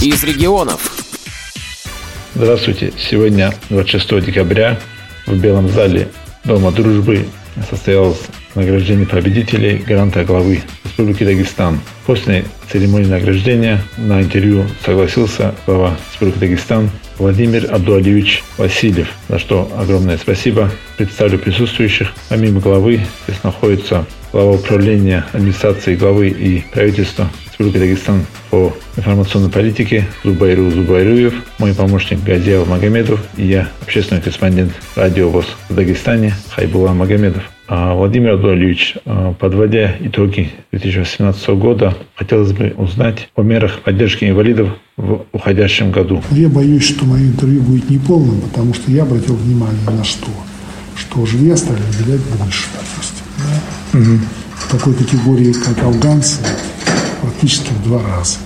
из регионов. Здравствуйте. Сегодня, 26 декабря, в Белом зале Дома дружбы состоялось награждение победителей гранта главы Республики Дагестан. После церемонии награждения на интервью согласился глава Республики Дагестан Владимир Абдуалиевич Васильев, за что огромное спасибо. Представлю присутствующих. Помимо главы здесь находится глава управления администрации главы и правительства Республики Дагестан по информационной политике Зубайру Зубайруев, мой помощник Газиев Магомедов и я, общественный корреспондент радио ВОЗ в Дагестане Хайбула Магомедов. А, Владимир Адольевич, а, подводя итоги 2018 года, хотелось бы узнать о мерах поддержки инвалидов в уходящем году. Я боюсь, что мое интервью будет неполным, потому что я обратил внимание на что? Что жилья стали выделять больше, допустим. Да? Угу. В такой категории, как афганцы, практически в два раза.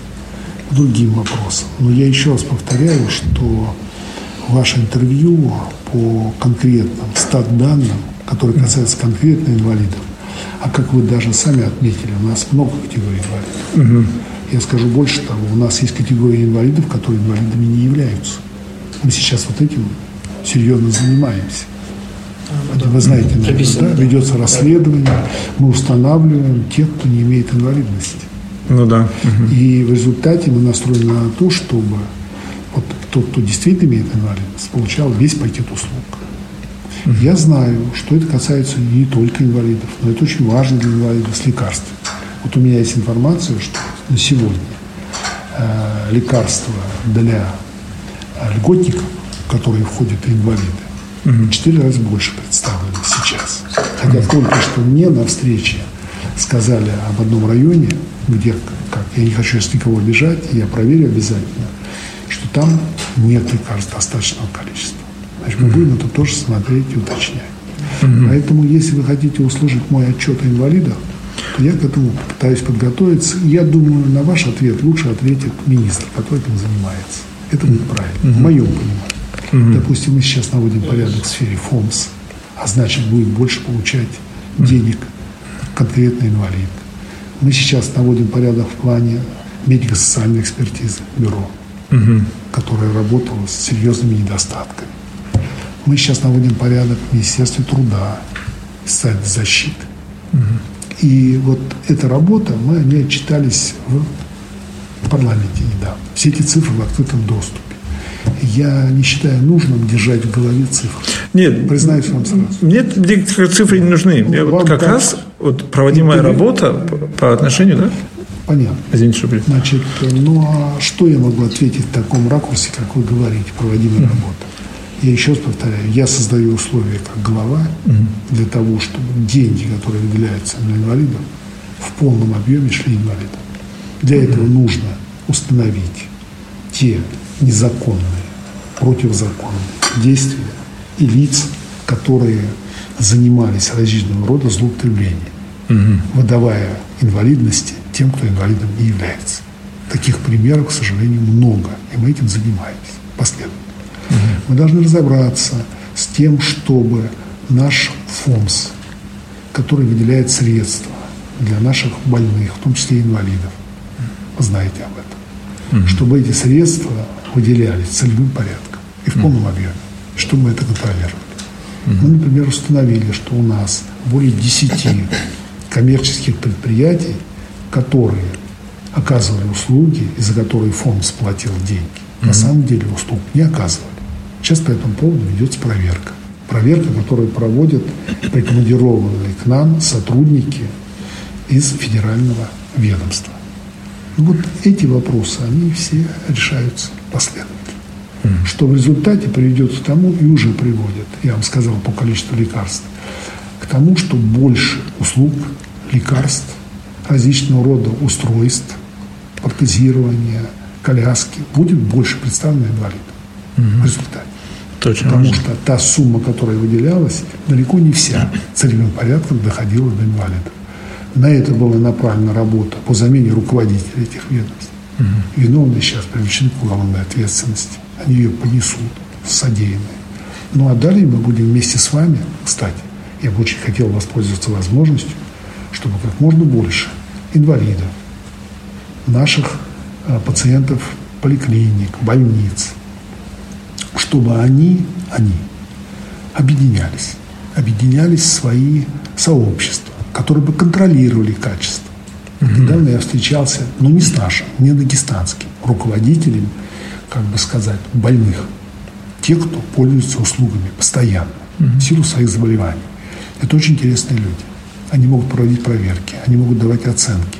Другим вопросом. Но я еще раз повторяю, что ваше интервью по конкретным стат данным который касается конкретно инвалидов. А как вы даже сами отметили, у нас много категорий инвалидов. Угу. Я скажу больше того, у нас есть категории инвалидов, которые инвалидами не являются. Мы сейчас вот этим серьезно занимаемся. Да. Вы знаете, наверное, да? ведется расследование, мы устанавливаем тех, кто не имеет инвалидности. Ну да. Угу. И в результате мы настроены на то, чтобы вот тот, кто действительно имеет инвалидность, получал весь пакет услуг. Я знаю, что это касается не только инвалидов, но это очень важно для инвалидов с лекарствами. Вот у меня есть информация, что на сегодня э, лекарства для льготников, которые входят инвалиды, в четыре раза больше представлены сейчас. Хотя только что мне на встрече сказали об одном районе, где, как, я не хочу сейчас никого обижать, я проверю обязательно, что там нет лекарств достаточного количества. Значит, мы будем это тоже смотреть и уточнять. Угу. Поэтому, если вы хотите услышать мой отчет о инвалидах, то я к этому пытаюсь подготовиться. Я думаю, на ваш ответ лучше ответит министр, который этим занимается. Это будет правильно, угу. в моем понимании. Угу. Допустим, мы сейчас наводим порядок в сфере ФОМС, а значит, будет больше получать денег конкретно инвалид. Мы сейчас наводим порядок в плане медико-социальной экспертизы бюро, угу. которое работало с серьезными недостатками. Мы сейчас наводим порядок в Министерстве труда, социальной защиты. Угу. И вот эта работа, мы о ней отчитались в парламенте недавно. Все эти цифры в открытом доступе. Я не считаю нужным держать в голове цифры. Нет, признаюсь вам сразу. Нет, цифры не нужны. Ну, вот как так, раз вот проводимая ну, работа по, по отношению, да? Понятно. Извините, что Значит, ну а что я могу ответить в таком ракурсе, как вы говорите, проводимая mm-hmm. работа? Я еще раз повторяю, я создаю условия как глава угу. для того, чтобы деньги, которые выделяются на инвалидов, в полном объеме шли инвалидам. Для угу. этого нужно установить те незаконные, противозаконные действия и лиц, которые занимались различного рода злоупотреблением, угу. выдавая инвалидности тем, кто инвалидом не является. Таких примеров, к сожалению, много, и мы этим занимаемся последовательно. Мы должны разобраться с тем, чтобы наш ФОМС, который выделяет средства для наших больных, в том числе инвалидов, вы знаете об этом, чтобы эти средства выделялись целевым порядком и в полном объеме, чтобы мы это контролировали. Мы, например, установили, что у нас более 10 коммерческих предприятий, которые оказывали услуги, и за которые фонд сплатил деньги, на самом деле услуг не оказывали. Сейчас по этому поводу ведется проверка. Проверка, которую проводят прикомандированные к нам сотрудники из федерального ведомства. И вот эти вопросы, они все решаются последовательно. Mm. Что в результате приведет к тому, и уже приводит, я вам сказал по количеству лекарств, к тому, что больше услуг, лекарств, различного рода устройств, протезирования, коляски будет больше представлено инвалидам в результате. Точно. Потому важно. что та сумма, которая выделялась, далеко не вся целевым порядком доходила до инвалидов. На это была направлена работа по замене руководителей этих ведомств. Угу. Виновные сейчас привлечены к уголовной ответственности. Они ее понесут, содеянные. Ну а далее мы будем вместе с вами, кстати, я бы очень хотел воспользоваться возможностью, чтобы как можно больше инвалидов, наших а, пациентов поликлиник, больниц, чтобы они, они объединялись, объединялись в свои сообщества, которые бы контролировали качество. Угу. Недавно я встречался, но не с нашим, не дагестанским, руководителем, как бы сказать, больных. Те, кто пользуется услугами постоянно, угу. в силу своих заболеваний. Это очень интересные люди. Они могут проводить проверки, они могут давать оценки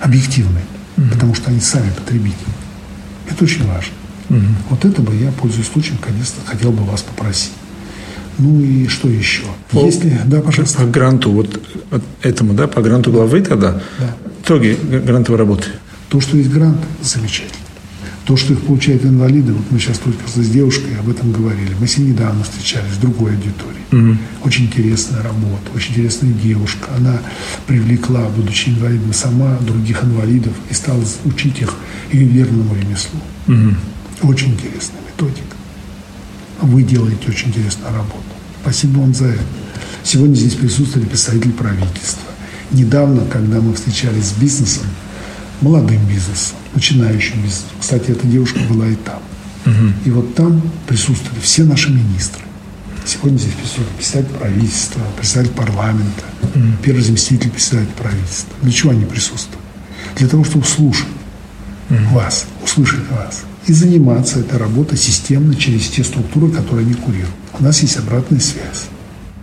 объективные, угу. потому что они сами потребители. Это очень важно. Угу. Вот это бы я, пользуясь случаем, конечно, хотел бы вас попросить. Ну и что еще? По, Если, да, пожалуйста. По гранту, вот этому, да, по гранту главы тогда, да. итоги грантовой работы. То, что есть грант, замечательно. То, что их получают инвалиды, вот мы сейчас только с девушкой об этом говорили. Мы с ней недавно встречались в другой аудитории. Угу. Очень интересная работа, очень интересная девушка. Она привлекла, будучи инвалидом, сама других инвалидов и стала учить их ювелирному ремеслу. Угу. Очень интересная методика. Вы делаете очень интересную работу. Спасибо вам за это. Сегодня здесь присутствовали представители правительства. Недавно, когда мы встречались с бизнесом, молодым бизнесом, начинающим бизнесом, кстати, эта девушка была и там. Угу. И вот там присутствовали все наши министры. Сегодня здесь присутствует представитель правительства, представитель парламента, угу. первый заместитель представителя правительства. Для чего они присутствуют? Для того, чтобы слушать угу. вас, услышать вас и заниматься этой работой системно через те структуры, которые они курируют. У нас есть обратная связь.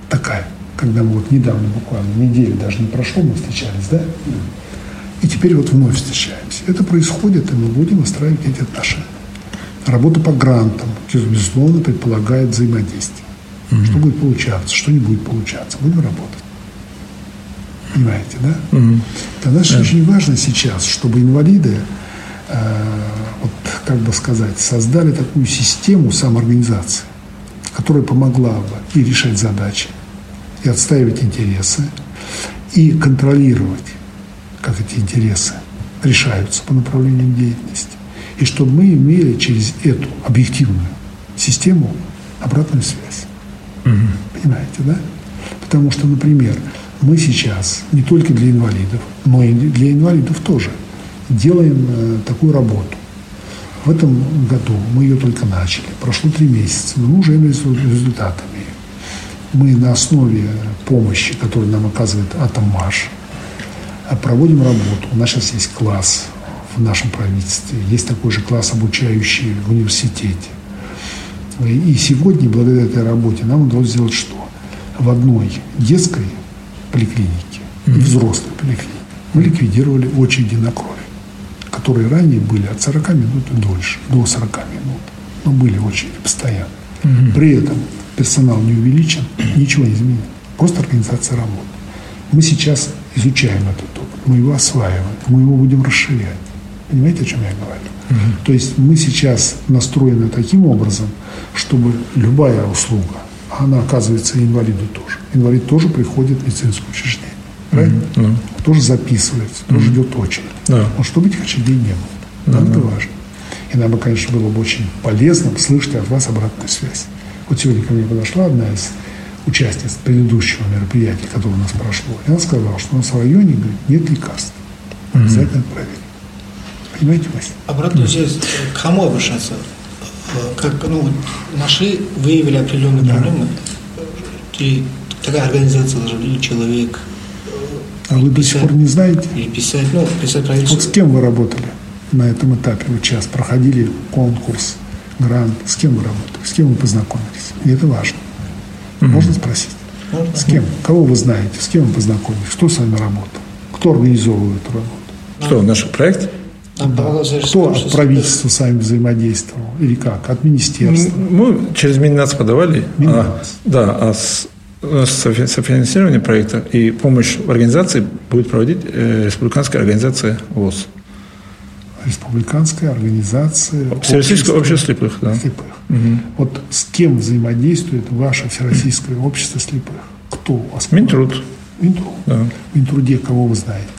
Такая. Когда мы вот недавно, буквально неделю даже не прошло, мы встречались, да? И теперь вот вновь встречаемся. Это происходит, и мы будем выстраивать эти отношения. Работа по грантам, безусловно, предполагает взаимодействие. Mm-hmm. Что будет получаться, что не будет получаться. Будем работать. Понимаете, да? Mm-hmm. Тогда yeah. очень важно сейчас, чтобы инвалиды Э, вот, как бы сказать, создали такую систему самоорганизации, которая помогла бы и решать задачи, и отстаивать интересы, и контролировать, как эти интересы решаются по направлениям деятельности. И чтобы мы имели через эту объективную систему обратную связь. Угу. Понимаете, да? Потому что, например, мы сейчас не только для инвалидов, но и для инвалидов тоже – делаем э, такую работу. В этом году мы ее только начали. Прошло три месяца, но мы уже результатами. Мы на основе помощи, которую нам оказывает Атоммаш, э, проводим работу. У нас сейчас есть класс в нашем правительстве, есть такой же класс, обучающий в университете. И сегодня, благодаря этой работе, нам удалось сделать что? В одной детской поликлинике и взрослой поликлинике мы ликвидировали очереди на кровь которые ранее были от 40 минут и дольше, до 40 минут. Но были очереди постоянно. Угу. При этом персонал не увеличен, ничего не изменилось. Просто организация работы. Мы сейчас изучаем этот опыт, мы его осваиваем, мы его будем расширять. Понимаете, о чем я говорю? Угу. То есть мы сейчас настроены таким образом, чтобы любая услуга, она оказывается инвалиду тоже. Инвалид тоже приходит в медицинское учреждение. Правильно? Mm-hmm. Тоже записывается, mm-hmm. тоже идет очередь. Да. Но чтобы этих очередей не было. Нам mm-hmm. это важно. И нам бы, конечно, было бы очень полезно слышать от вас обратную связь. Вот сегодня ко мне подошла одна из участниц предыдущего мероприятия, которое у нас прошло. И она сказала, что у нас в районе говорит, нет лекарств. Mm-hmm. Обязательно проверить. Понимаете, Вася? Обратную связь к кому обращаться? Э, как, ну, нашли, выявили определенные да. проблемы, и такая организация должна или человек, а вы до сих пор не знаете? И писать, ну, писать правительство. Вот с кем вы работали на этом этапе? Вы сейчас проходили конкурс, грант. С кем вы работали? С кем вы познакомились? И это важно. Mm-hmm. Можно спросить? Можно. С кем? Кого вы знаете? С кем вы познакомились? Кто с вами работал? Кто организовывал эту работу? Что, наш проект? Да. Кто от правительства с вами взаимодействовал? Или как? От министерства? Мы через Миннац подавали. Миннац. А, да, а с софинансирование проекта и помощь в организации будет проводить э, республиканская организация ВОЗ. Республиканская организация Всероссийское общество слепых. Да. слепых. Угу. Вот с кем взаимодействует ваше Всероссийское общество слепых? Кто у вас? Минтруд. Минтруд. Да. Минтруде кого вы знаете?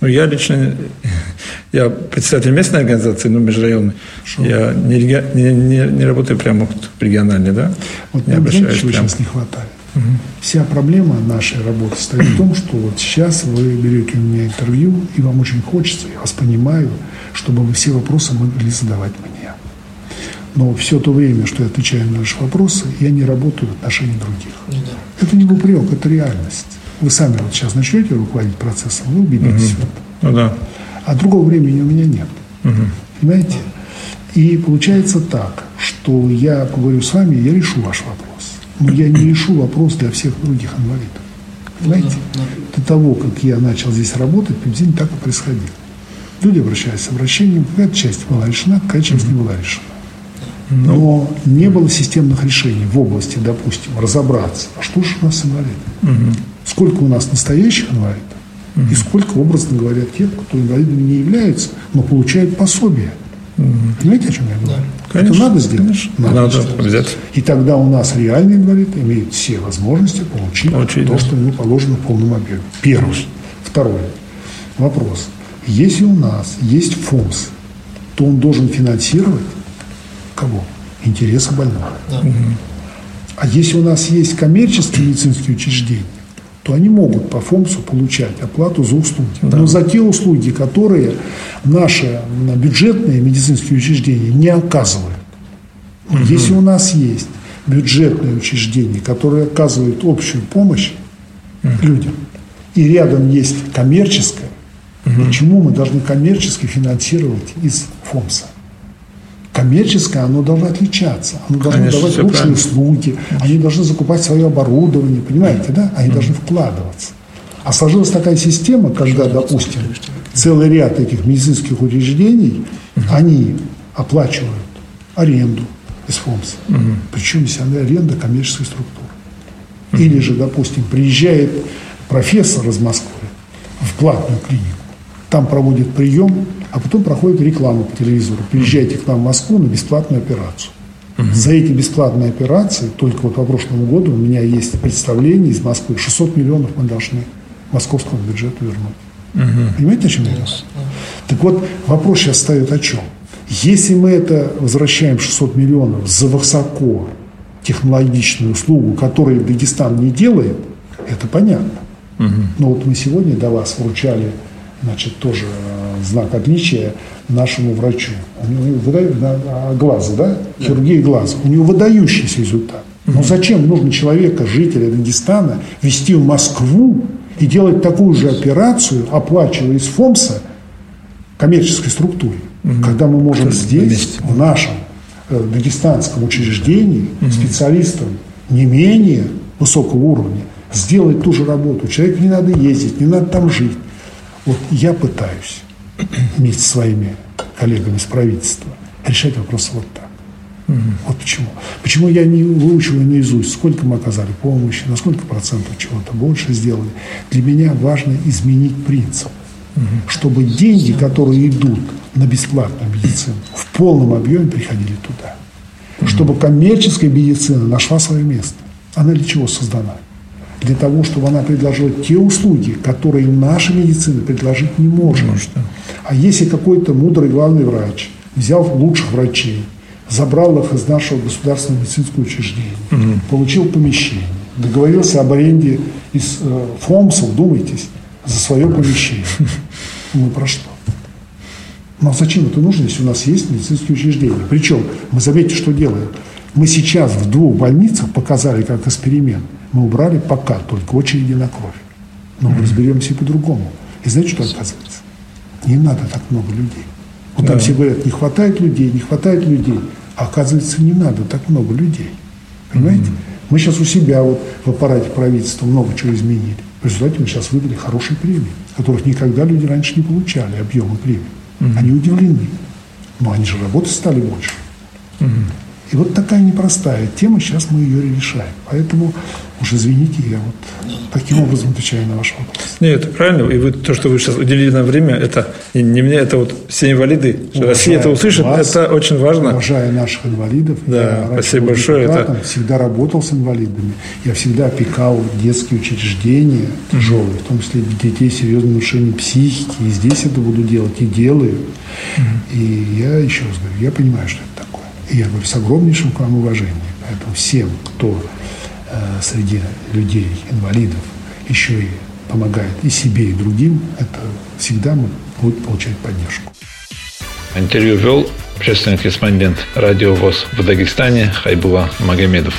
Ну, я лично, я председатель местной организации, ну, межрайонной. Шо? Я не, не, не, не работаю прямо в региональной, да? Вот не обращаюсь прямо. сейчас не хватает? Вся проблема нашей работы состоит в том, что вот сейчас вы берете у меня интервью, и вам очень хочется, я вас понимаю, чтобы вы все вопросы могли задавать мне. Но все то время, что я отвечаю на ваши вопросы, я не работаю в отношении других. Ну да. Это не упрек, это реальность. Вы сами вот сейчас начнете руководить процессом, вы убедитесь в этом. Ну да. А другого времени у меня нет. Понимаете? И получается так, что я поговорю с вами, я решу ваш вопрос. Но я не решу вопрос для всех других инвалидов. Понимаете? Да, До того, как я начал здесь работать, в Пензене так и происходило. Люди обращались с обращением, какая часть была решена, какая часть не была решена. Но не было системных решений в области, допустим, разобраться, а что же у нас инвалиды? Сколько у нас настоящих инвалидов? И сколько, образно говоря, тех, кто инвалидами не являются, но получают пособие. Понимаете, о чем я говорю? Конечно, Это надо сделать? Надо обязательно. И тогда у нас реальный инвалид имеет все возможности получить, Получить, то, да. что ему положено в полном объеме. Первый. Второй. Вопрос. Если у нас есть ФОМС, то он должен финансировать кого? Интересы больного. Да. А если у нас есть коммерческие медицинские учреждения, то они могут по ФОМСу получать оплату за услуги. Но за те услуги, которые наши бюджетные медицинские учреждения не оказывают. Но Если у нас есть бюджетные учреждения, которые оказывают общую помощь людям, и рядом есть коммерческое, почему мы должны коммерчески финансировать из ФОМСа? Коммерческое, оно должно отличаться. Оно должно Конечно, давать лучшие правильно. услуги. Они должны закупать свое оборудование, понимаете, да? Они должны вкладываться. А сложилась такая система, когда, допустим, целый ряд этих медицинских учреждений, они оплачивают аренду из ФОМСа. Причем здесь она аренда коммерческой структуры. Или же, допустим, приезжает профессор из Москвы в платную клинику, там проводит прием, а потом проходит реклама по телевизору. Приезжайте к нам в Москву на бесплатную операцию. За эти бесплатные операции, только вот по прошлому году у меня есть представление из Москвы, 600 миллионов мы должны московскому бюджету вернуть. Понимаете, о чем я говорю? Так вот, вопрос сейчас встает о чем? Если мы это возвращаем 600 миллионов за высоко технологичную услугу, которую Дагестан не делает, это понятно. Но вот мы сегодня до вас вручали, значит, тоже знак отличия нашему врачу. У него выда- на- глаза, да? Хирургия глаза. У него выдающийся результат. Но зачем нужно человека, жителя Дагестана, везти в Москву и делать такую же операцию, оплачивая из ФОМСа, коммерческой структуре, когда мы можем здесь, месте. в нашем э, дагестанском учреждении, специалистам не менее высокого уровня, сделать ту же работу. Человеку не надо ездить, не надо там жить. Вот я пытаюсь вместе со своими коллегами из правительства решать вопросы вот так. Вот почему. Почему я не выучиваю наизусть, сколько мы оказали помощи, на сколько процентов чего-то больше сделали. Для меня важно изменить принцип, чтобы деньги, которые идут на бесплатную медицину, в полном объеме приходили туда. Чтобы коммерческая медицина нашла свое место. Она для чего создана? Для того, чтобы она предложила те услуги, которые наша медицина предложить не может. А если какой-то мудрый главный врач взял лучших врачей, забрал их из нашего государственного медицинского учреждения, получил помещение, договорился об аренде из э, ФОМСа, вдумайтесь, за свое помещение. Мы про что? Ну а зачем это нужно, если у нас есть медицинские учреждения? Причем, мы заметьте, что делаем. Мы сейчас в двух больницах показали как эксперимент. Мы убрали пока только очереди на кровь. Но мы разберемся и по-другому. И знаете, что оказывается? Не надо так много людей. Вот там все говорят, не хватает людей, не хватает людей. А оказывается, не надо так много людей. Понимаете? Мы сейчас у себя вот в аппарате правительства много чего изменили. В результате мы сейчас выдали хорошие премии, которых никогда люди раньше не получали, объемы премий. Они удивлены. Но они же работать стали больше. И вот такая непростая тема, сейчас мы ее решаем. Поэтому, уж извините, я вот таким образом отвечаю на ваш вопрос. Нет, это правильно. И вы, то, что вы сейчас уделили нам время, это не, не мне, это вот все инвалиды. что Россия это услышит, вас, это очень важно. Уважаю наших инвалидов. Да, Я спасибо большое, это- Всегда работал с инвалидами. Я всегда опекал детские учреждения тяжелые, в том числе детей с серьезным нарушением психики. И здесь это буду делать, и делаю. И я еще раз говорю, я понимаю, что это. И я говорю с огромнейшим к вам уважением. Поэтому всем, кто э, среди людей, инвалидов, еще и помогает и себе, и другим, это всегда будет получать поддержку. Интервью вел общественный корреспондент радио ВОЗ в Дагестане Хайбула Магомедов.